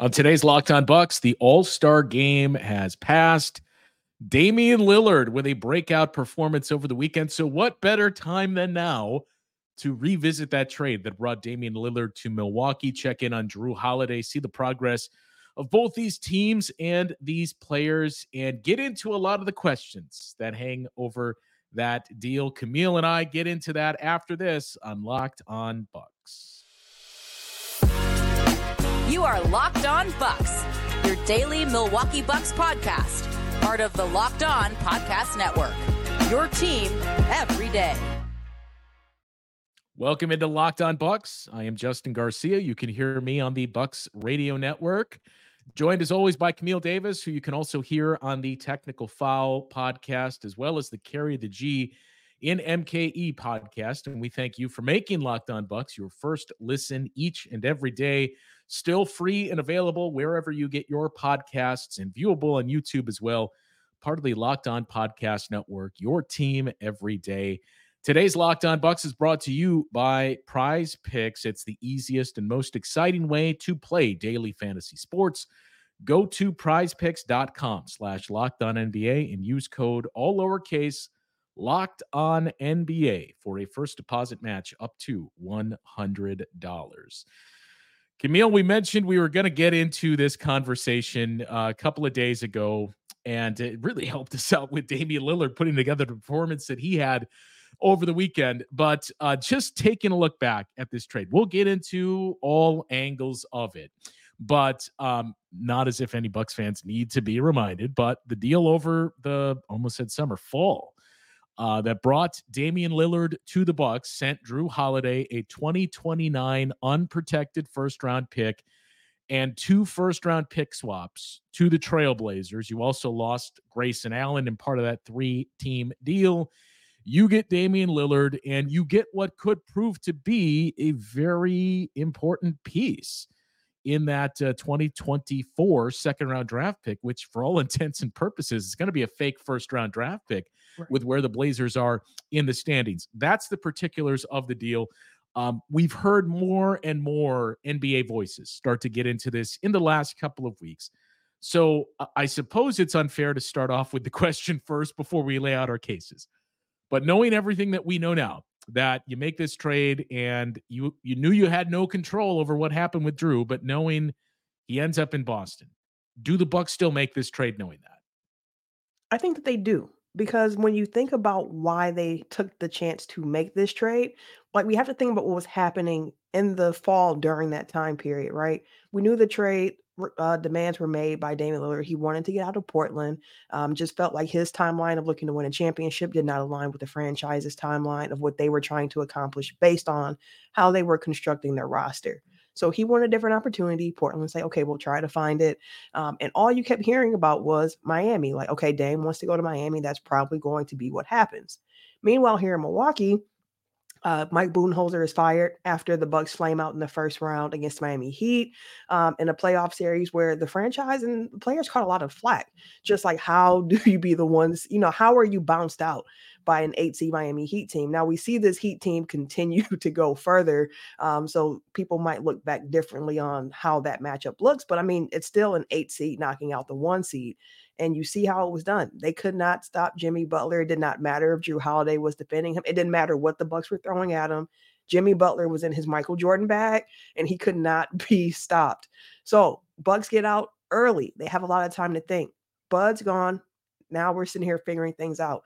On today's Locked On Bucks, the All Star game has passed. Damian Lillard with a breakout performance over the weekend. So, what better time than now to revisit that trade that brought Damian Lillard to Milwaukee? Check in on Jrue Holiday, see the progress of both these teams and these players, and get into a lot of the questions that hang over that deal. Camille and I get into that after this on Locked On Bucks. You are Locked On Bucks, your daily Milwaukee Bucks podcast, part of the Locked On Podcast Network. Your team every day. Welcome into Locked On Bucks. I am Justin Garcia. You can hear me on the Bucks Radio Network. Joined as always by Camille Davis, who you can also hear on the Technical Foul podcast, as well as the Carry the G in MKE podcast. And we thank you for making Locked On Bucks your first listen each and every day still free and available wherever you get your podcasts and viewable on YouTube as well. Part of the Locked On Podcast Network, your team every day. Today's Locked On Bucks is brought to you by Prize Picks. It's the easiest and most exciting way to play daily fantasy sports. Go to prizepicks.com slash locked on NBA and use code all lowercase locked on NBA for a first deposit match up to $100. Camille, we mentioned we were going to get into this conversation uh, a couple of days ago, and it really helped us out with Damian Lillard putting together the performance that he had over the weekend. But uh, just taking a look back at this trade, we'll get into all angles of it. But um, not as if any Bucks fans need to be reminded, but the deal over the almost said summer fall uh, that brought Damian Lillard to the Bucks sent Jrue Holiday a 2029 unprotected first round pick and two first round pick swaps to the Trailblazers. You also lost Grayson Allen in part of that three team deal. You get Damian Lillard and you get what could prove to be a very important piece in that uh, 2024 second round draft pick, which for all intents and purposes is going to be a fake first round draft pick right. with where the Blazers are in the standings. That's the particulars of the deal. Um, we've heard more and more NBA voices start to get into this in the last couple of weeks. So I suppose it's unfair to start off with the question first before we lay out our cases. But knowing everything that we know now, that you make this trade and you you knew you had no control over what happened with Jrue, but knowing he ends up in Boston, do the Bucks still make this trade knowing that? I think that they do because when you think about why they took the chance to make this trade, like we have to think about what was happening in the fall during that time period, right? We knew the trade uh, demands were made by Damian Lillard. He wanted to get out of Portland. Um, just felt like his timeline of looking to win a championship did not align with the franchise's timeline of what they were trying to accomplish based on how they were constructing their roster. So he wanted a different opportunity. Portland say, okay, we'll try to find it. Um, and all you kept hearing about was Miami. Like, okay, Dame wants to go to Miami. That's probably going to be what happens. Meanwhile, here in Milwaukee, uh, Mike Budenholzer is fired after the Bucks flame out in the first round against Miami Heat um, in a playoff series where the franchise and players caught a lot of flack. Just like, how do you be the ones, you know, how are you bounced out by an 8C Miami Heat team? Now we see this Heat team continue to go further. Um, so people might look back differently on how that matchup looks. But I mean, it's still an 8 seed knocking out the one seed and you see how it was done. They could not stop Jimmy Butler. It did not matter if Jrue Holiday was defending him. It didn't matter what the Bucks were throwing at him. Jimmy Butler was in his Michael Jordan bag and he could not be stopped. So Bucks get out early. They have a lot of time to think. Bud's gone. Now we're sitting here figuring things out.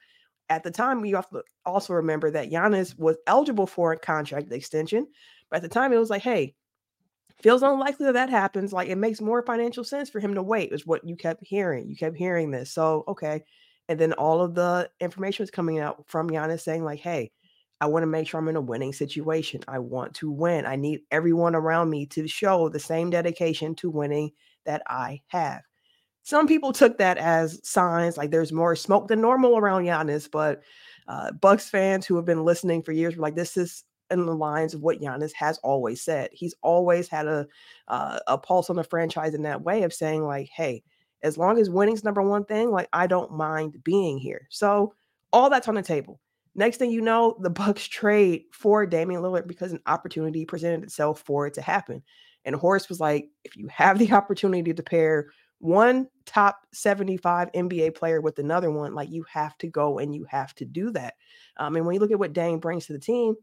At the time, you have to also remember that Giannis was eligible for a contract extension. But at the time, it was like, hey, feels unlikely that that happens. Like it makes more financial sense for him to wait, is what you kept hearing. You kept hearing this. So, okay. And then all of the information was coming out from Giannis saying, like, hey, I want to make sure I'm in a winning situation. I want to win. I need everyone around me to show the same dedication to winning that I have. Some people took that as signs like there's more smoke than normal around Giannis, but uh, Bucks fans who have been listening for years were like, this is in the lines of what Giannis has always said. He's always had a uh, a pulse on the franchise in that way of saying like, "Hey, as long as winning's number one thing, like I don't mind being here." So all that's on the table. Next thing you know, the Bucks trade for Damian Lillard because an opportunity presented itself for it to happen. And Horst was like, if you have the opportunity to pair one top 75 NBA player with another one, like you have to go and you have to do that. Um, and when you look at what Dame brings to the team,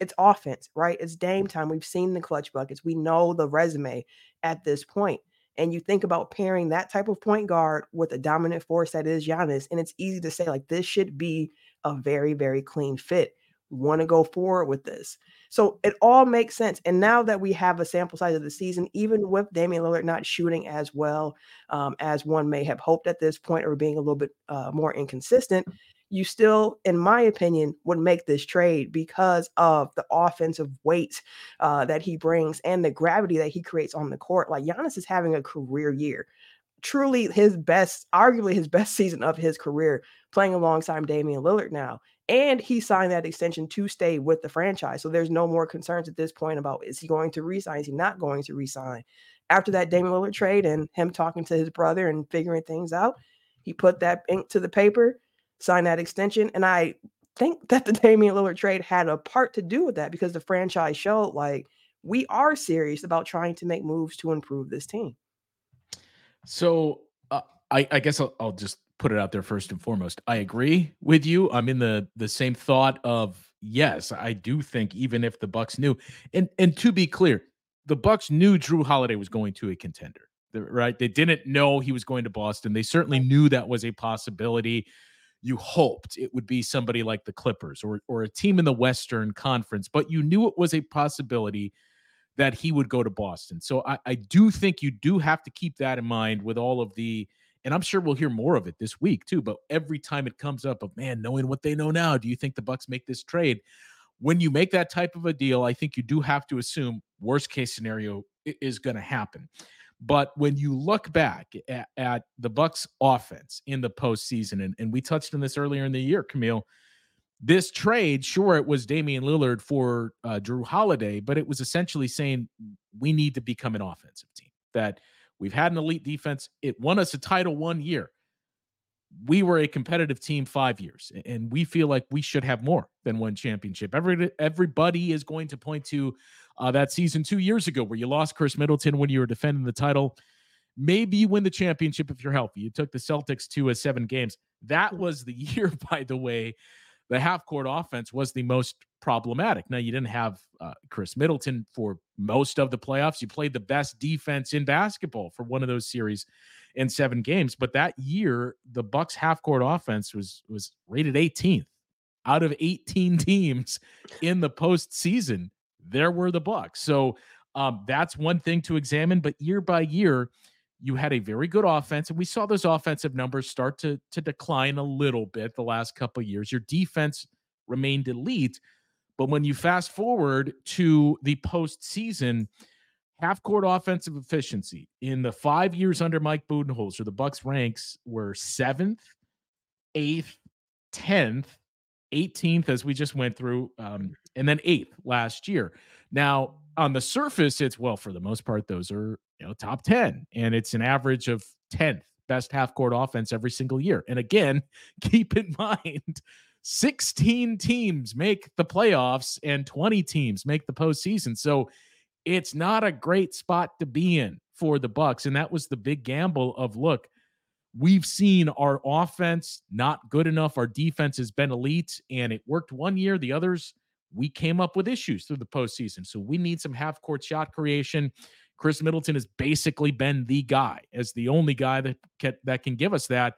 it's offense, right? It's Dame time. We've seen the clutch buckets. We know the resume at this point. And you think about pairing that type of point guard with a dominant force that is Giannis, and it's easy to say, like, this should be a very, very clean fit. Want to go forward with this. So it all makes sense. And now that we have a sample size of the season, even with Damian Lillard not shooting as well um, as one may have hoped at this point or being a little bit uh, more inconsistent, you still, in my opinion, would make this trade because of the offensive weight uh, that he brings and the gravity that he creates on the court. Like Giannis is having a career year. Truly his best, arguably his best season of his career, playing alongside Damian Lillard now. And he signed that extension to stay with the franchise. So there's no more concerns at this point about is he going to resign? Is he not going to resign? After that Damian Lillard trade and him talking to his brother and figuring things out, he put that ink to the paper sign that extension. And I think that the Damian Lillard trade had a part to do with that because the franchise showed like we are serious about trying to make moves to improve this team. So uh, I, I, guess I'll, I'll, just put it out there first and foremost. I agree with you. I'm in the the same thought of yes, I do think even if the Bucks knew, and and to be clear, the Bucks knew Jrue Holiday was going to a contender. Right? They didn't know he was going to Boston. They certainly knew that was a possibility you hoped it would be somebody like the Clippers or or a team in the Western Conference, but you knew it was a possibility that he would go to Boston. So I, I do think you do have to keep that in mind with all of the and I'm sure we'll hear more of it this week too. But every time it comes up of man, knowing what they know now, do you think the Bucks make this trade? When you make that type of a deal, I think you do have to assume worst case scenario is going to happen. But when you look back at, at the Bucks offense in the postseason, and, and we touched on this earlier in the year, Camille, this trade, sure, it was Damian Lillard for uh, Jrue Holiday, but it was essentially saying we need to become an offensive team. That we've had an elite defense. It won us a title one year. We were a competitive team five years, and we feel like we should have more than one championship. Every everybody is going to point to uh, that season two years ago where you lost Khris Middleton when you were defending the title. Maybe you win the championship if you're healthy. You took the Celtics to a seven games. That was the year, by the way, the half court offense was the most problematic. Now, you didn't have uh, Khris Middleton for most of the playoffs. You played the best defense in basketball for one of those series in seven games. But that year, the Bucks half court offense was was rated 18th out of 18 teams in the postseason there were the Bucks. So um, that's one thing to examine. But year by year, you had a very good offense, and we saw those offensive numbers start to to decline a little bit the last couple years. Your defense remained elite, but when you fast forward to the postseason, half court offensive efficiency in the five years under Mike Budenholzer, the Bucks ranks were seventh, eighth, tenth, 18th as we just went through, um, and then eighth last year. Now, on the surface, it's well, for the most part, those are you know top 10, and it's an average of 10th best half court offense every single year. And again, keep in mind 16 teams make the playoffs and 20 teams make the postseason. So it's not a great spot to be in for the Bucks. And that was the big gamble of look, we've seen our offense not good enough. Our defense has been elite, and it worked one year. The others, we came up with issues through the postseason. So we need some half court shot creation. Khris Middleton has basically been the guy as the only guy that can, that can give us that.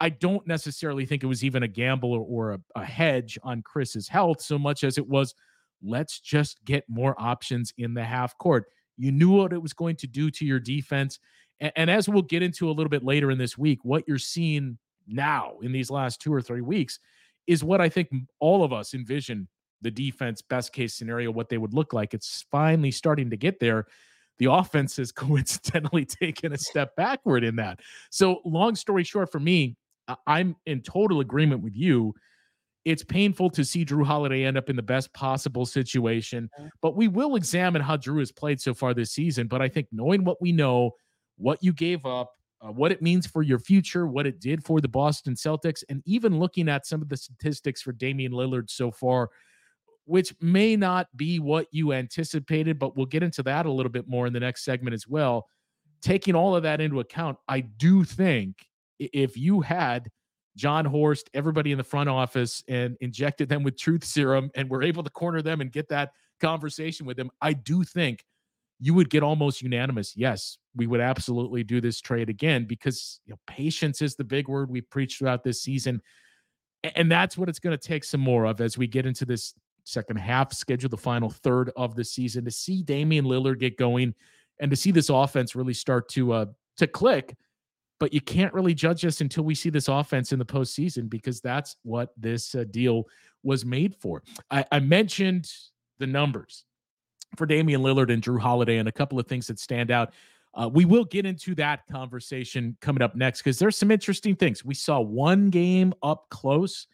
I don't necessarily think it was even a gamble or, or a, a hedge on Khris's health so much as it was let's just get more options in the half court. You knew what it was going to do to your defense. And, and as we'll get into a little bit later in this week, what you're seeing now in these last two or three weeks is what I think all of us envision the defense best case scenario what they would look like. It's finally starting to get there. The offense has coincidentally taken a step backward in that. So, long story short, for me, I'm in total agreement with you. It's painful to see Jrue Holiday end up in the best possible situation, but we will examine how Jrue has played so far this season. But I think knowing what we know, what you gave up, uh, what it means for your future, what it did for the Boston Celtics, and even looking at some of the statistics for Damian Lillard so far. which may not be what you anticipated, but we'll get into that a little bit more in the next segment as well. Taking all of that into account, I do think if you had Jon Horst, everybody in the front office, and injected them with truth serum and were able to corner them and get that conversation with them, I do think you would get almost unanimous. Yes, we would absolutely do this trade again because you know, patience is the big word we preached throughout this season. And that's what it's going to take some more of as we get into this second half, schedule the final third of the season to see Damian Lillard get going and to see this offense really start to uh to click. But you can't really judge us until we see this offense in the postseason because that's what this uh, deal was made for. I, I mentioned the numbers for Damian Lillard and Jrue Holiday and a couple of things that stand out. Uh, we will get into that conversation coming up next because there's some interesting things. We saw one game up close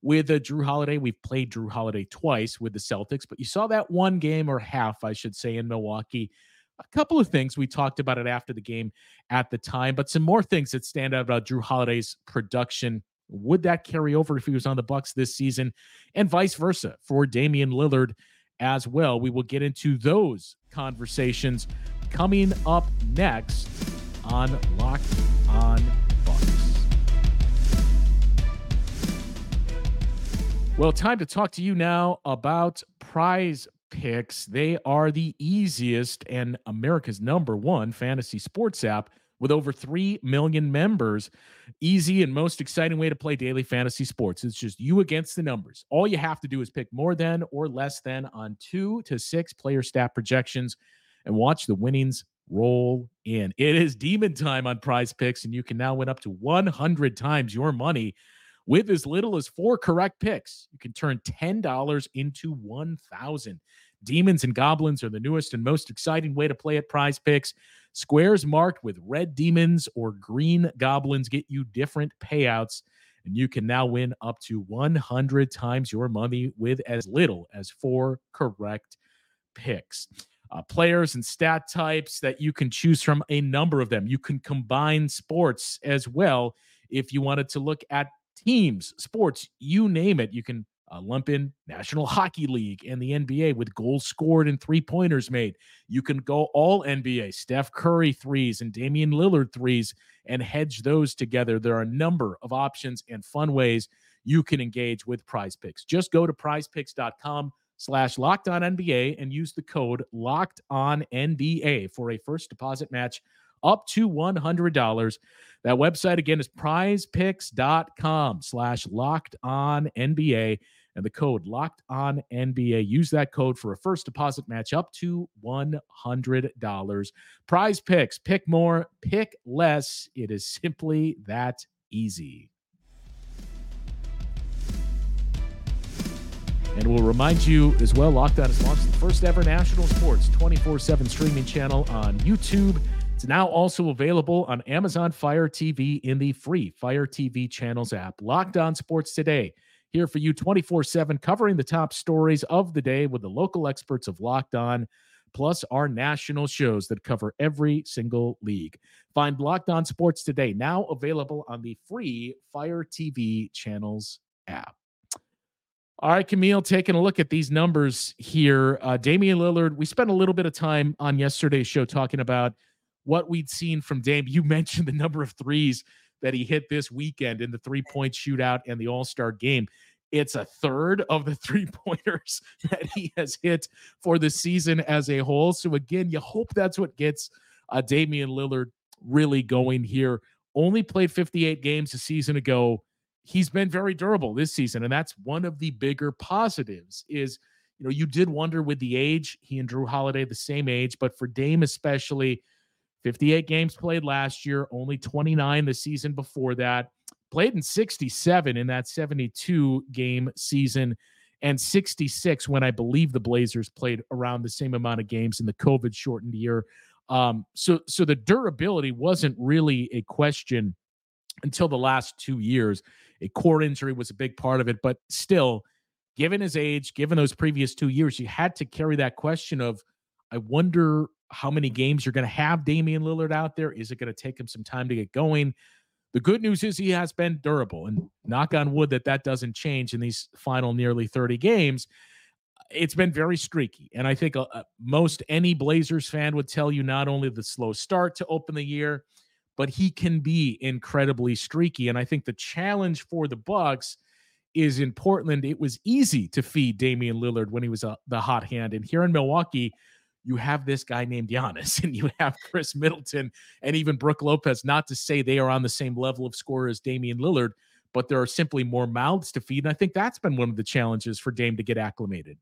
with uh, Jrue Holiday. We've played Jrue Holiday twice with the Celtics, but you saw that one game or half, I should say, in Milwaukee. A couple of things we talked about it after the game at the time, but some more things that stand out about Jrue Holiday's production. Would that carry over if he was on the Bucks this season, and vice versa for Damian Lillard as well? We will get into those conversations coming up next on Locked On Bucks. Well, time to talk to you now about prize picks. They are the easiest and America's number one fantasy sports app with over 3 million members. Easy and most exciting way to play daily fantasy sports. It's just you against the numbers. All you have to do is pick more than or less than on two to six player stat projections and watch the winnings roll in. It is demon time on prize picks, and you can now win up to 100 times your money with as little as four correct picks. You can turn $10 into 1000 Demons and goblins are the newest and most exciting way to play at prize picks. Squares marked with red demons or green goblins get you different payouts, and you can now win up to 100 times your money with as little as four correct picks uh, players and stat types that you can choose from a number of them. You can combine sports as well. If you wanted to look at teams, sports, you name it, you can uh, lump in National Hockey League and the NBA with goals scored and three pointers made. You can go all NBA, Steph Curry threes and Damian Lillard threes, and hedge those together. There are a number of options and fun ways you can engage with prize picks. Just go to prizepicks.com slash locked on NBA and use the code locked on NBA for a first deposit match up to $100. That website again is prizepicks.com slash locked on NBA and the code locked on NBA. Use that code for a first deposit match up to $100. Prize picks, pick more, pick less. It is simply that easy. And we'll remind you as well, Locked On has launched the first ever national sports 24 7 streaming channel on YouTube. It's now also available on Amazon Fire TV in the free Fire TV channels app. Locked On Sports Today, here for you 24 7, covering the top stories of the day with the local experts of Locked On, plus our national shows that cover every single league. Find Locked On Sports Today, now available on the free Fire TV channels app. All right, Camille, taking a look at these numbers here. Uh, Damian Lillard, we spent a little bit of time on yesterday's show talking about what we'd seen from Dame. You mentioned the number of threes that he hit this weekend in the three point shootout and the All Star game. It's a third of the three pointers that he has hit for the season as a whole. So, again, you hope that's what gets uh, Damian Lillard really going here. Only played 58 games a season ago he's been very durable this season and that's one of the bigger positives is you know you did wonder with the age he and Jrue Holiday the same age but for Dame especially 58 games played last year only 29 the season before that. Played in 67 in that 72 game season and 66 when I believe the Blazers played around the same amount of games in the COVID shortened year. Um so so the durability wasn't really a question until the last 2 years. A core injury was a big part of it, but still, given his age, given those previous two years, you had to carry that question of, I wonder how many games you're going to have Damian Lillard out there. Is it going to take him some time to get going? The good news is he has been durable, and knock on wood that that doesn't change in these final nearly 30 games. it's been very streaky. And I think uh, uh, most any Blazers fan would tell you not only the slow start to open the year, but he can be incredibly streaky. And I think the challenge for the Bucks is in Portland. It was easy to feed Damian Lillard when he was uh, the hot hand, and here in Milwaukee, you have this guy named Giannis, and you have Khris Middleton, and even Brook Lopez. Not to say they are on the same level of scorer as Damian Lillard, but there are simply more mouths to feed. And I think that's been one of the challenges for Dame to get acclimated.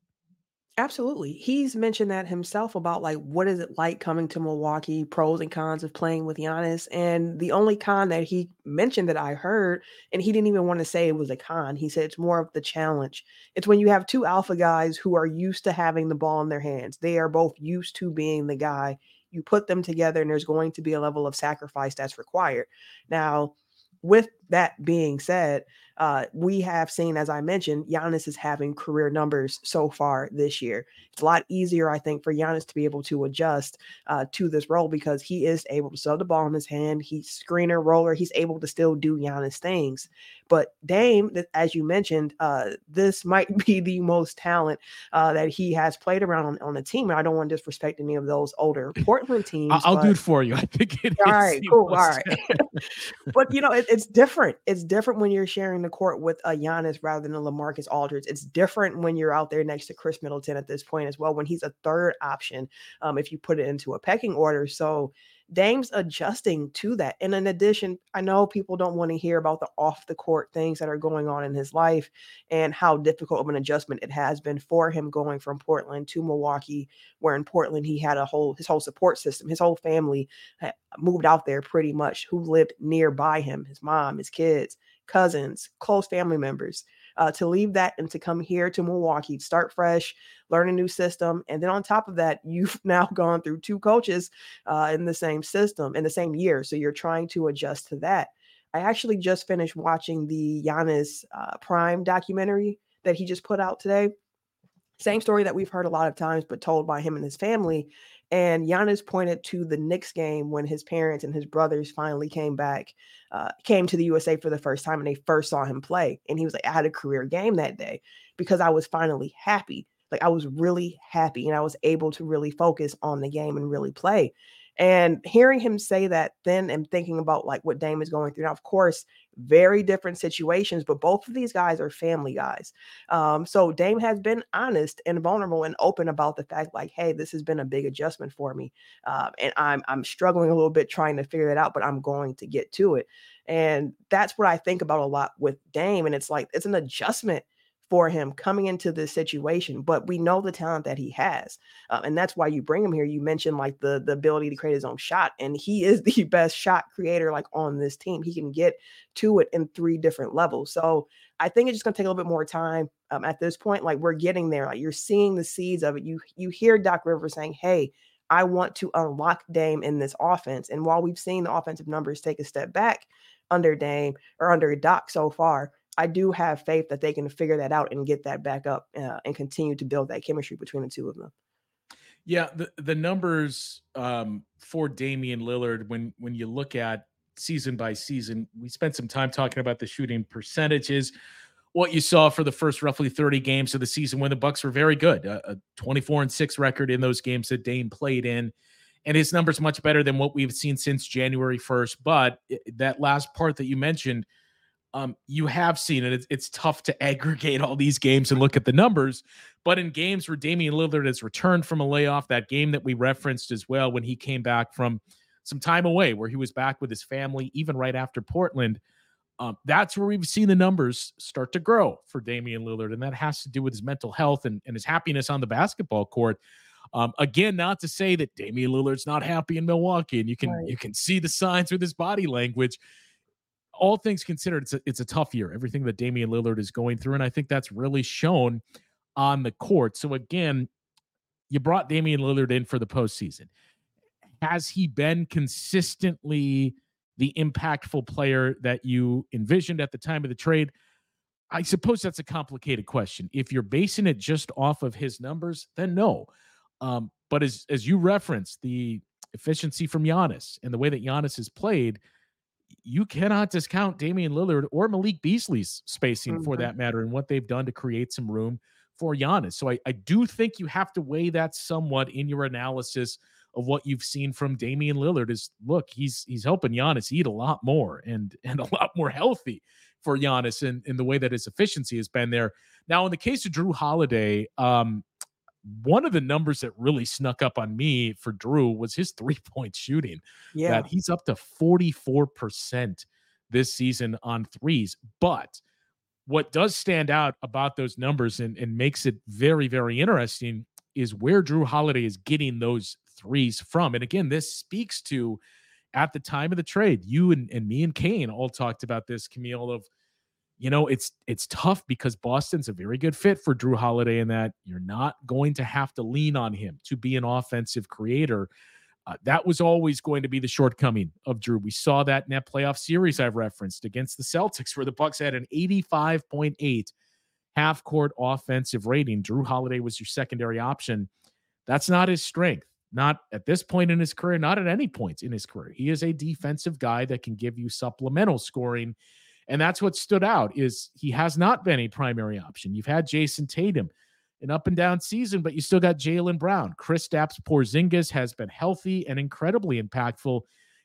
Absolutely. He's mentioned that himself about like what is it like coming to Milwaukee, pros and cons of playing with Giannis. And the only con that he mentioned that I heard, and he didn't even want to say it was a con. He said it's more of the challenge. It's when you have two alpha guys who are used to having the ball in their hands. They are both used to being the guy. You put them together, and there's going to be a level of sacrifice that's required. Now, with that being said, uh, we have seen, as I mentioned, Giannis is having career numbers so far this year. It's a lot easier, I think, for Giannis to be able to adjust uh, to this role because he is able to sell the ball in his hand. He's screener, roller. He's able to still do Giannis things. But Dame, as you mentioned, uh, this might be the most talent uh, that he has played around on, on the team. And I don't want to disrespect any of those older Portland teams. I'll, but... do it for you. I think it all right, cool. All right. but, you know, it, it's different. It's different when you're sharing the court with a Giannis rather than a LaMarcus Aldridge. It's different when you're out there next to Khris Middleton at this point as well, when he's a third option, um, if you put it into a pecking order. So, Dame's adjusting to that. And in addition, I know people don't want to hear about the off the court things that are going on in his life and how difficult of an adjustment it has been for him going from Portland to Milwaukee, where in Portland he had a whole his whole support system, his whole family uh, moved out there pretty much who lived nearby him, his mom, his kids, cousins, close family members uh, to leave that and to come here to Milwaukee, start fresh, learn a new system. And then on top of that, you've now gone through two coaches uh, in the same system in the same year. So you're trying to adjust to that. I actually just finished watching the Giannis uh, Prime documentary that he just put out today. Same story that we've heard a lot of times, but told by him and his family. And Giannis pointed to the Knicks game when his parents and his brothers finally came back, uh, came to the USA for the first time, and they first saw him play. And he was like, I had a career game that day because I was finally happy. Like I was really happy and I was able to really focus on the game and really play. And hearing him say that then and thinking about like what Dame is going through now, of course, very different situations, but both of these guys are family guys. Um, so Dame has been honest and vulnerable and open about the fact, like, hey, this has been a big adjustment for me. Uh, and I'm I'm struggling a little bit trying to figure it out, but I'm going to get to it. And that's what I think about a lot with Dame. And it's like it's an adjustment for him coming into this situation, but we know the talent that he has, uh, and that's why you bring him here. You mentioned like the the ability to create his own shot, and he is the best shot creator like on this team. He can get to it in three different levels. So I think it's just gonna take a little bit more time um, at this point. Like we're getting there. Like you're seeing the seeds of it. You you hear Doc Rivers saying, "Hey." I want to unlock Dame in this offense. And while we've seen the offensive numbers take a step back under Dame or under Doc so far, I do have faith that they can figure that out and get that back up uh, and continue to build that chemistry between the two of them. Yeah, the the numbers um, for Damian Lillard when when you look at season by season, we spent some time talking about the shooting percentages. What you saw for the first roughly 30 games of the season when the Bucks were very good, a, a 24 and 6 record in those games that Dame played in and his numbers much better than what we've seen since January 1st. But that last part that you mentioned, um, you have seen it. It's, it's, tough to aggregate all these games and look at the numbers. But in games where Damian Lillard has returned from a layoff, that game that we referenced as well when he came back from some time away, where he was back with his family, even right after Portland, um, that's where we've seen the numbers start to grow for Damian Lillard. And that has to do with his mental health and, and his happiness on the basketball court. Um, again, not to say that Damian Lillard's not happy in Milwaukee, and you can right. you can see the signs with his body language all things considered, it's a, it's a tough year. Everything that Damian Lillard is going through, and I think that's really shown on the court. So again, you brought Damian Lillard in for the postseason. Has he been consistently the impactful player that you envisioned at the time of the trade? I suppose that's a complicated question. If you're basing it just off of his numbers, then no. Um, but as as you referenced, the efficiency from Giannis and the way that Giannis has played – you cannot discount Damian Lillard or Malik Beasley's spacing mm-hmm. for that matter and what they've done to create some room for Giannis. So I, I do think you have to weigh that somewhat in your analysis of what you've seen from Damian Lillard. Is look, he's he's helping Giannis eat a lot more and and a lot more healthy for Giannis in, in the way that his efficiency has been there. Now, in the case of Jrue Holiday, um, one of the numbers that really snuck up on me for Jrue was his three point shooting. Yeah. That he's up to 44% this season on threes. But what does stand out about those numbers and, and makes it very, very interesting is where Jrue Holiday is getting those threes from. And again, this speaks to at the time of the trade, you and, and me and Kane all talked about this, Camille, of you know, it's it's tough because Boston's a very good fit for Jrue Holiday in that you're not going to have to lean on him to be an offensive creator. Uh, that was always going to be the shortcoming of Jrue. We saw that in that playoff series I've referenced against the Celtics, where the Bucks had an 85.8 half court offensive rating. Jrue Holiday was your secondary option. That's not his strength. Not at this point in his career, not at any point in his career. He is a defensive guy that can give you supplemental scoring and that's what stood out is he has not been a primary option. You've had Jayson Tatum, an up and down season, but you still got Jaylen Brown. Kristaps Porzingis has been healthy and incredibly impactful.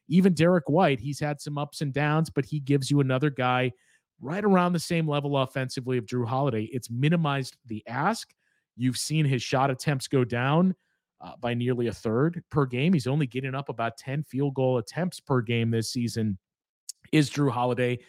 Even Derrick White, he's had some ups and downs, but he gives you another guy right around the same level offensively of Jrue Holiday. It's minimized the ask. You've seen his shot attempts go down uh, by nearly a third per game. He's only getting up about 10 field goal attempts per game this season. Is Jrue Holiday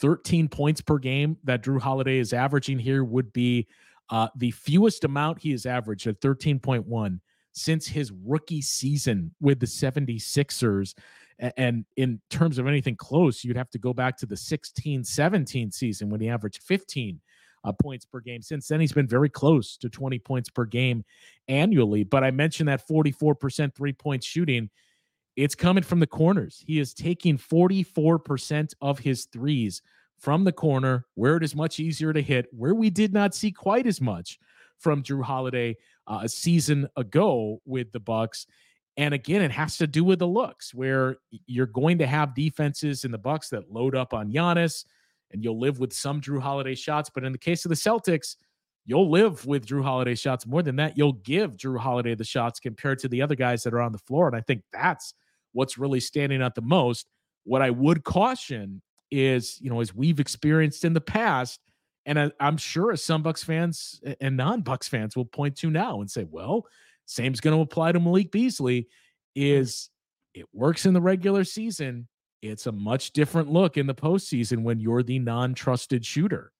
13 points per game that Jrue Holiday is averaging here would be uh, the fewest amount he has averaged at 13.1 since his rookie season with the 76ers. And in terms of anything close, you'd have to go back to the 16 17 season when he averaged 15 uh, points per game. Since then, he's been very close to 20 points per game annually. But I mentioned that 44% three point shooting it's coming from the corners. He is taking 44% of his threes from the corner, where it is much easier to hit, where we did not see quite as much from Jrue Holiday uh, a season ago with the Bucks. And again, it has to do with the looks, where you're going to have defenses in the Bucks that load up on Giannis, and you'll live with some Jrue Holiday shots. But in the case of the Celtics, you'll live with Jrue Holiday shots. More than that, you'll give Jrue Holiday the shots compared to the other guys that are on the floor. And I think that's what's really standing out the most. What I would caution is, you know, as we've experienced in the past, and I, am sure as some Bucks fans and non-Bucks fans will point to now and say, well, same's going to apply to Malik Beasley, is it works in the regular season. It's a much different look in the postseason when you're the non-trusted shooter.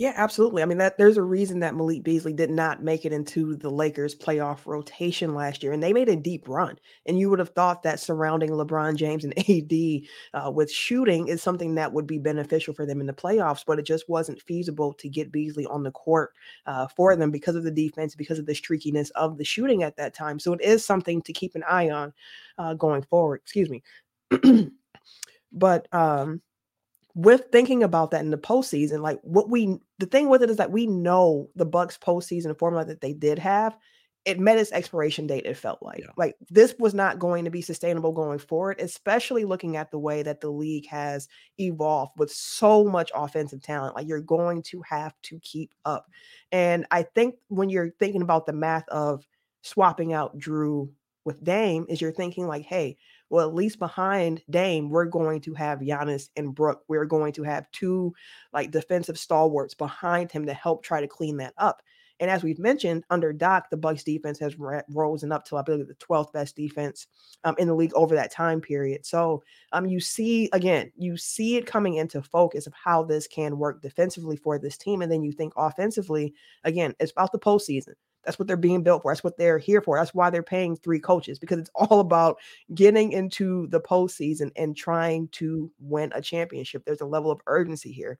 Yeah, absolutely. I mean, that there's a reason that Malik Beasley did not make it into the Lakers playoff rotation last year, and they made a deep run. And you would have thought that surrounding LeBron James and AD uh, with shooting is something that would be beneficial for them in the playoffs, but it just wasn't feasible to get Beasley on the court uh, for them because of the defense, because of the streakiness of the shooting at that time. So it is something to keep an eye on uh, going forward. Excuse me. but um, with thinking about that in the postseason, like what we the thing with it is that we know the Bucks postseason formula that they did have, it met its expiration date, it felt like. Yeah. Like this was not going to be sustainable going forward, especially looking at the way that the league has evolved with so much offensive talent. Like you're going to have to keep up. And I think when you're thinking about the math of swapping out Jrue with Dame, is you're thinking like, hey, well, at least behind Dame, we're going to have Giannis and Brook. We're going to have two like defensive stalwarts behind him to help try to clean that up. And as we've mentioned, under Doc, the Bucks defense has risen up to I believe the 12th best defense um, in the league over that time period. So um, you see again, you see it coming into focus of how this can work defensively for this team, and then you think offensively. Again, it's about the postseason. That's what they're being built for. That's what they're here for. That's why they're paying three coaches because it's all about getting into the postseason and trying to win a championship. There's a level of urgency here.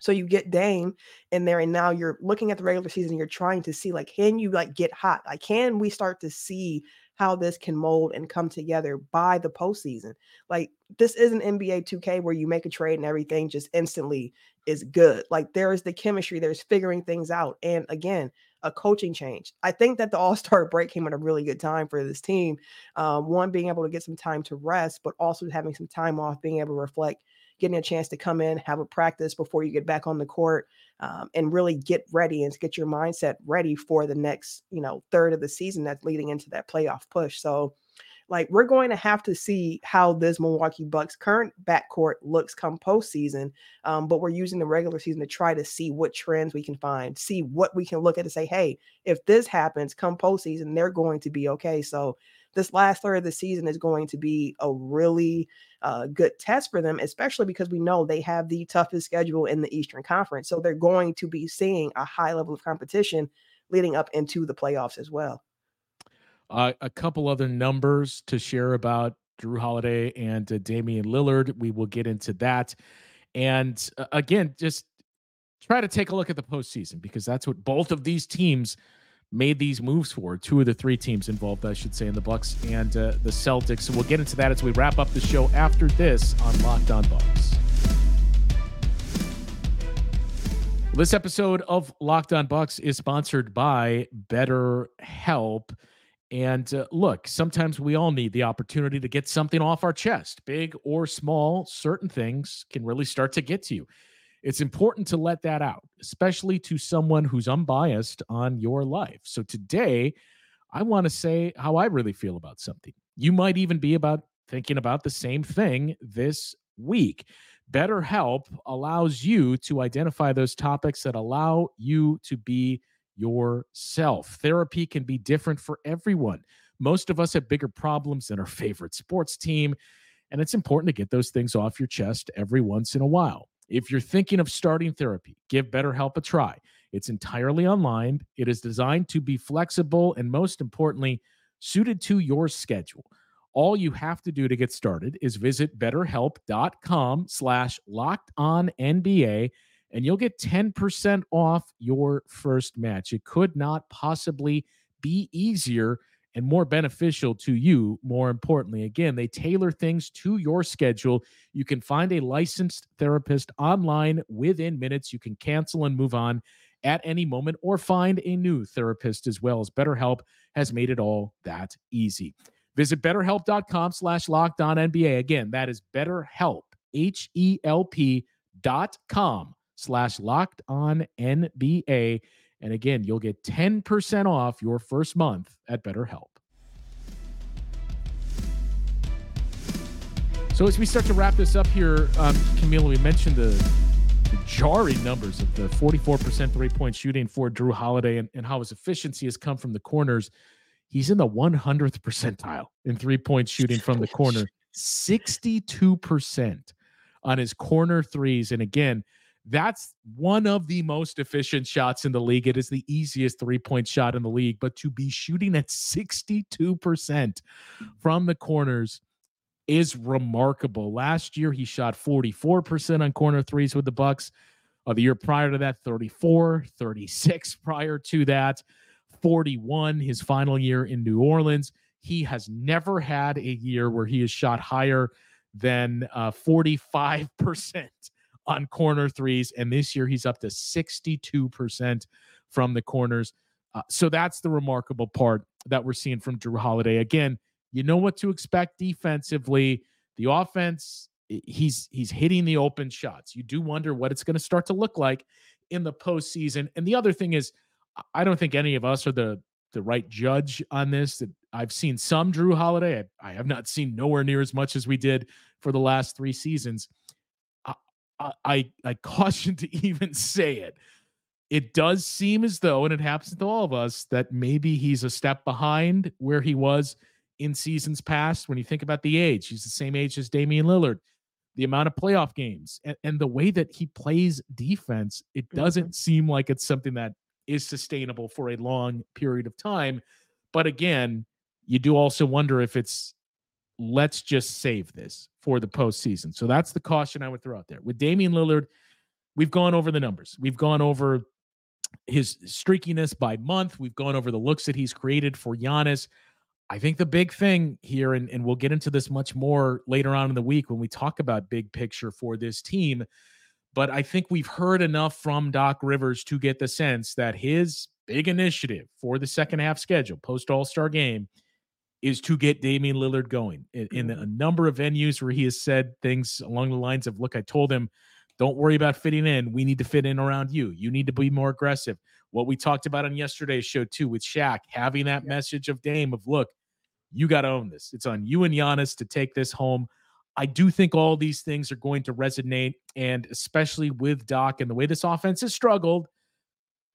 So you get Dame in there, and now you're looking at the regular season. You're trying to see like, can you like get hot? Like, can we start to see how this can mold and come together by the postseason? Like, this isn't NBA 2K where you make a trade and everything just instantly is good. Like, there is the chemistry. There's figuring things out. And again, a coaching change. I think that the All Star break came at a really good time for this team. Um, one, being able to get some time to rest, but also having some time off, being able to reflect, getting a chance to come in, have a practice before you get back on the court, um, and really get ready and get your mindset ready for the next, you know, third of the season that's leading into that playoff push. So, like we're going to have to see how this Milwaukee Bucks current backcourt looks come postseason. Um, but we're using the regular season to try to see what trends we can find, see what we can look at and say, hey, if this happens come postseason, they're going to be okay. So this last third of the season is going to be a really uh, good test for them, especially because we know they have the toughest schedule in the Eastern Conference. So they're going to be seeing a high level of competition leading up into the playoffs as well. Uh, a couple other numbers to share about Jrue Holiday and uh, Damian Lillard. We will get into that. And uh, again, just try to take a look at the postseason because that's what both of these teams made these moves for. Two of the three teams involved, I should say, in the Bucks and uh, the Celtics. So we'll get into that as we wrap up the show after this on Locked On Bucks. This episode of Locked On Bucks is sponsored by Better Help. And uh, look, sometimes we all need the opportunity to get something off our chest, big or small. Certain things can really start to get to you. It's important to let that out, especially to someone who's unbiased on your life. So today, I want to say how I really feel about something. You might even be about thinking about the same thing this week. BetterHelp allows you to identify those topics that allow you to be yourself. Therapy can be different for everyone. Most of us have bigger problems than our favorite sports team, and it's important to get those things off your chest every once in a while. If you're thinking of starting therapy, give BetterHelp a try. It's entirely online, it is designed to be flexible, and most importantly, suited to your schedule. All you have to do to get started is visit betterhelp.com slash locked on NBA and you'll get 10% off your first match. It could not possibly be easier and more beneficial to you. More importantly, again, they tailor things to your schedule. You can find a licensed therapist online within minutes. You can cancel and move on at any moment or find a new therapist as well as BetterHelp has made it all that easy. Visit betterhelp.com slash locked on NBA. Again, that is betterhelp, H E L P dot com slash locked on NBA. And again, you'll get 10% off your first month at BetterHelp. So as we start to wrap this up here, um, Camila, we mentioned the, the, jarring numbers of the 44% three-point shooting for Jrue Holiday and, and how his efficiency has come from the corners. He's in the 100th percentile in three-point shooting from the corner, 62% on his corner threes. And again, that's one of the most efficient shots in the league. It is the easiest three point shot in the league, but to be shooting at 62% from the corners is remarkable. Last year he shot 44% on corner threes with the Bucks. Uh, the year prior to that 34, 36 prior to that, 41 his final year in New Orleans. He has never had a year where he has shot higher than uh, 45% on corner threes. And this year he's up to 62% from the corners. Uh, so that's the remarkable part that we're seeing from Jrue Holiday. Again, you know what to expect defensively. The offense, he's he's hitting the open shots. You do wonder what it's going to start to look like in the postseason. And the other thing is, I don't think any of us are the the right judge on this. I've seen some Jrue Holiday. I, I have not seen nowhere near as much as we did for the last three seasons. I, I caution to even say it. It does seem as though, and it happens to all of us, that maybe he's a step behind where he was in seasons past. When you think about the age, he's the same age as Damian Lillard, the amount of playoff games, and, and the way that he plays defense, it mm-hmm. doesn't mm-hmm. seem like it's something that is sustainable for a long period of time. But again, you do also wonder if it's let's just save this for the postseason. So that's the caution I would throw out there. With Damian Lillard, we've gone over the numbers. We've gone over his streakiness by month. We've gone over the looks that he's created for Giannis. I think the big thing here, and, and we'll get into this much more later on in the week when we talk about big picture for this team. But I think we've heard enough from Doc Rivers to get the sense that his big initiative for the second half schedule, post All Star game, is to get Damian Lillard going in, in a Mhm. number of venues where he has said things along the lines of, Look, I told him, don't worry about fitting in. We need to fit in around you. You need to be more aggressive. What we talked about on yesterday's show, too, with Shaq, having that Yeah. message of Dame of, Look, you got to own this. It's on you and Giannis to take this home. I do think all these things are going to resonate, and especially with Doc and the way this offense has struggled,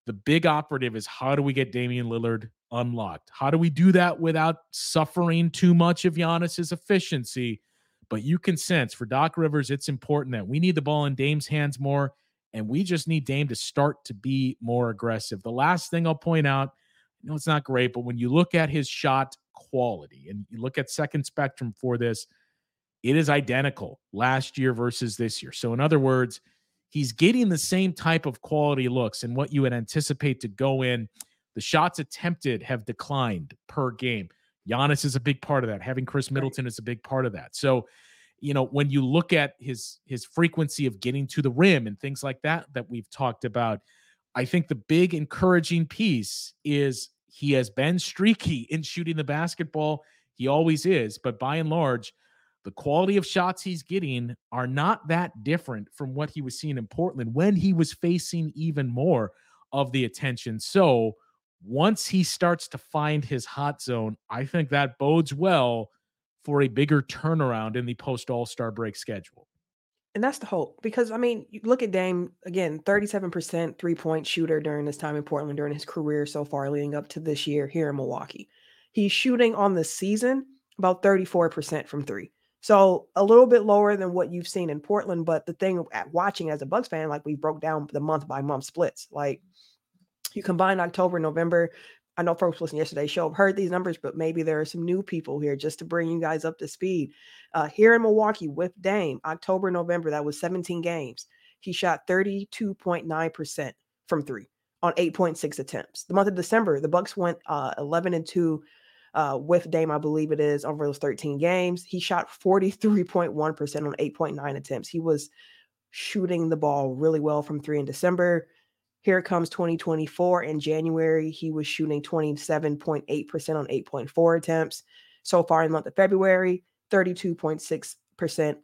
the big operative is how do we get Damian Lillard unlocked? How do we do that without suffering too much of Giannis's efficiency? But you can sense for Doc Rivers, it's important that we need the ball in Dame's hands more, and we just need Dame to start to be more aggressive. The last thing I'll point out, I know it's not great, but when you look at his shot quality and you look at second spectrum for this, it is identical last year versus this year. So, in other words, he's getting the same type of quality looks and what you would anticipate to go in. The shots attempted have declined per game. Giannis is a big part of that. Having Khris Middleton is a big part of that. So, you know, when you look at his his frequency of getting to the rim and things like that that we've talked about, I think the big encouraging piece is he has been streaky in shooting the basketball. He always is, but by and large, the quality of shots he's getting are not that different from what he was seeing in Portland when he was facing even more of the attention. So once he starts to find his hot zone, I think that bodes well for a bigger turnaround in the post All Star break schedule. And that's the hope because I mean, you look at Dame again, 37% three point shooter during this time in Portland during his career so far, leading up to this year here in Milwaukee. He's shooting on the season about 34% from three. So a little bit lower than what you've seen in Portland. But the thing at watching as a Bucks fan, like we broke down the month by month splits, like you combine October, November. I know folks listening yesterday's show have heard these numbers, but maybe there are some new people here just to bring you guys up to speed. Uh, here in Milwaukee with Dame, October, November, that was 17 games. He shot 32.9% from three on 8.6 attempts. The month of December, the Bucks went uh, 11 and 2 uh, with Dame, I believe it is, over those 13 games. He shot 43.1% on 8.9 attempts. He was shooting the ball really well from three in December. Here comes 2024 in January. He was shooting 27.8% on 8.4 attempts. So far in the month of February, 32.6%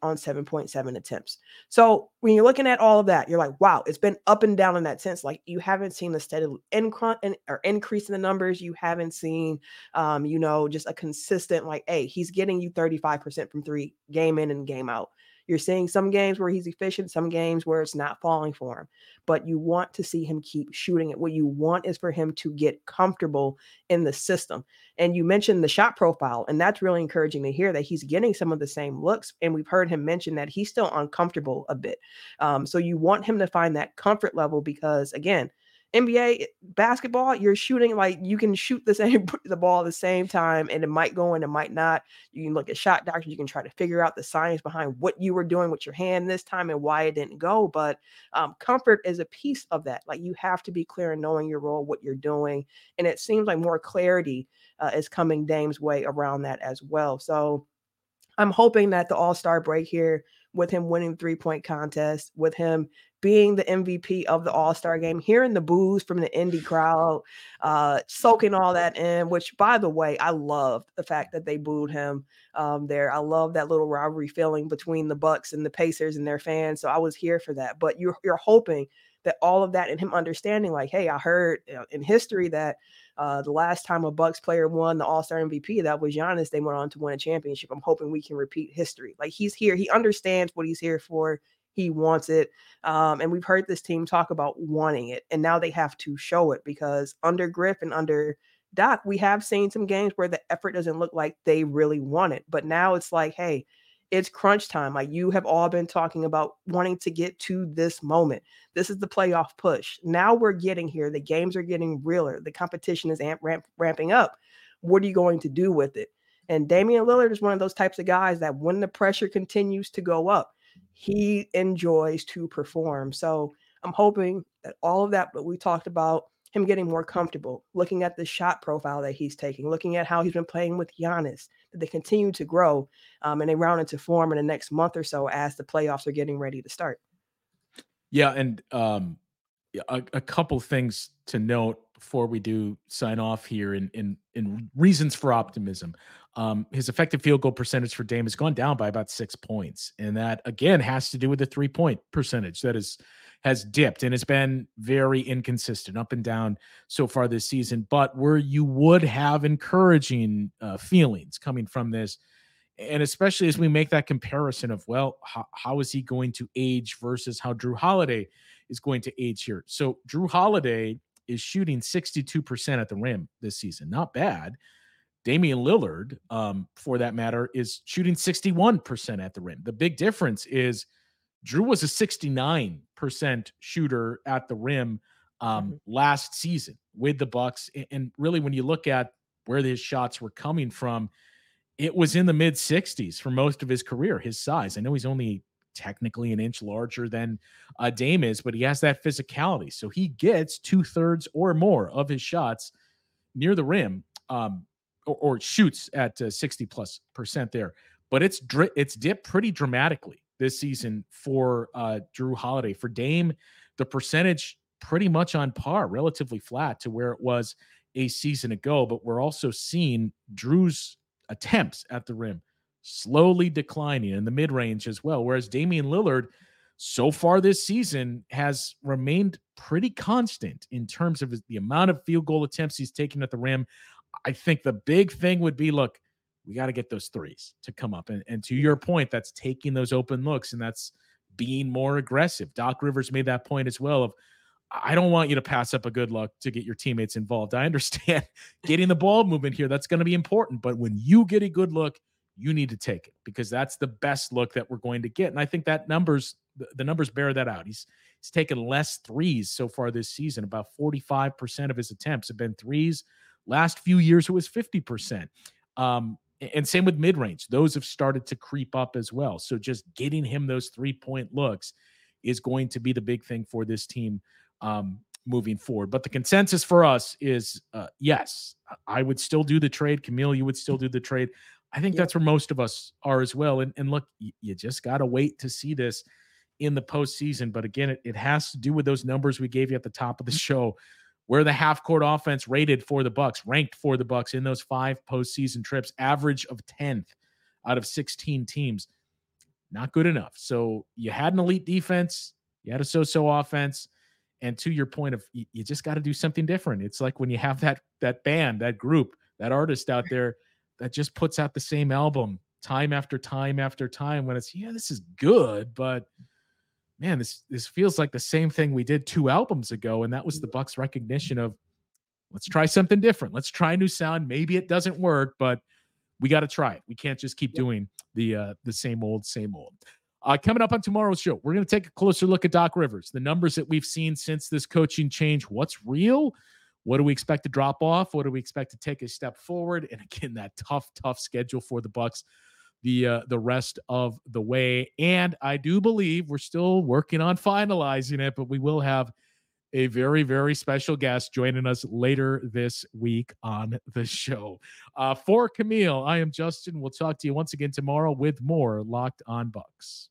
on 7.7 attempts. So when you're looking at all of that, you're like, wow, it's been up and down in that sense. Like you haven't seen a steady incre- in, or increase in the numbers. You haven't seen, um, you know, just a consistent like, hey, he's getting you 35% from three game in and game out. You're seeing some games where he's efficient, some games where it's not falling for him, but you want to see him keep shooting it. What you want is for him to get comfortable in the system. And you mentioned the shot profile, and that's really encouraging to hear that he's getting some of the same looks. And we've heard him mention that he's still uncomfortable a bit. Um, so you want him to find that comfort level because, again, NBA basketball, you're shooting like you can shoot the same the ball at the same time, and it might go in, it might not. You can look at shot doctors, you can try to figure out the science behind what you were doing with your hand this time and why it didn't go. But um, comfort is a piece of that. Like you have to be clear in knowing your role, what you're doing, and it seems like more clarity uh, is coming Dame's way around that as well. So I'm hoping that the All Star break here, with him winning three point contest, with him being the MVP of the All Star game, hearing the boos from the Indy crowd, uh, soaking all that in. Which, by the way, I love the fact that they booed him um, there. I love that little rivalry feeling between the Bucks and the Pacers and their fans. So I was here for that. But you're you're hoping that all of that and him understanding, like, hey, I heard you know, in history that uh, the last time a Bucks player won the All Star MVP, that was Giannis. They went on to win a championship. I'm hoping we can repeat history. Like he's here, he understands what he's here for. He wants it, um, and we've heard this team talk about wanting it, and now they have to show it because under Griff and under Doc, we have seen some games where the effort doesn't look like they really want it, but now it's like, hey, it's crunch time. Like you have all been talking about wanting to get to this moment. This is the playoff push. Now we're getting here. The games are getting realer. The competition is amp, ramp, ramping up. What are you going to do with it? And Damian Lillard is one of those types of guys that when the pressure continues to go up, he enjoys to perform. So I'm hoping that all of that but we talked about, him getting more comfortable, looking at the shot profile that he's taking, looking at how he's been playing with Giannis, that they continue to grow um, and they round into form in the next month or so as the playoffs are getting ready to start. Yeah, and um, a, a couple things to note before we do sign off here in in, in reasons for optimism. Um, his effective field goal percentage for Dame has gone down by about six points, and that again has to do with the three point percentage that is has dipped and has been very inconsistent up and down so far this season. But where you would have encouraging uh, feelings coming from this, and especially as we make that comparison of well, how, how is he going to age versus how Jrue Holiday is going to age here? So Jrue Holiday is shooting 62% at the rim this season. Not bad. Damian Lillard, um, for that matter, is shooting 61% at the rim. The big difference is Jrue was a 69% shooter at the rim um, mm-hmm. last season with the Bucks. And really, when you look at where his shots were coming from, it was in the mid 60s for most of his career, his size. I know he's only technically an inch larger than uh, Dame is, but he has that physicality. So he gets two thirds or more of his shots near the rim, um, or, or, shoots at uh, 60 plus percent there. But it's dri- it's dipped pretty dramatically this season for uh, Jrue Holiday. For Dame, the percentage pretty much on par, relatively flat to where it was a season ago. But we're also seeing Jrue's attempts at the rim slowly declining in the mid range as well. Whereas Damian Lillard, so far this season, has remained pretty constant in terms of the amount of field goal attempts he's taken at the rim. I think the big thing would be look, we got to get those threes to come up. And, and to your point, that's taking those open looks and that's being more aggressive. Doc Rivers made that point as well of I don't want you to pass up a good look to get your teammates involved. I understand getting the ball movement here, that's going to be important. But when you get a good look, you need to take it because that's the best look that we're going to get. And I think that numbers, the numbers bear that out. He's he's taken less threes so far this season. About 45% of his attempts have been threes. Last few years, it was 50%. Um, and same with mid range; those have started to creep up as well. So just getting him those three point looks is going to be the big thing for this team um, moving forward. But the consensus for us is uh, yes, I would still do the trade. Camille, you would still do the trade. I think yep. that's where most of us are as well. And, and look, you, just got to wait to see this in the postseason. But again, it, it has to do with those numbers we gave you at the top of the mm-hmm. show where the half court offense rated for the Bucks, ranked for the Bucks in those five postseason trips, average of 10th out of 16 teams. Not good enough. So you had an elite defense, you had a so-so offense, and to your point of you, you just got to do something different. It's like when you have that that band, that group, that artist out there that just puts out the same album time after time after time when it's yeah, this is good, but man, this this feels like the same thing we did two albums ago, and that was the Bucks' recognition of let's try something different. Let's try a new sound. Maybe it doesn't work, but we got to try it. We can't just keep doing the uh, the same old, same old. Uh, coming up on tomorrow's show, we're going to take a closer look at Doc Rivers, the numbers that we've seen since this coaching change. What's real? What do we expect to drop off? What do we expect to take a step forward? And again, that tough, tough schedule for the Bucks the uh, the rest of the way. And I do believe we're still working on finalizing it, but we will have a very very special guest joining us later this week on the show. Uh, for Camille, I am Justin. We'll talk to you once again tomorrow with more Locked On Bucks.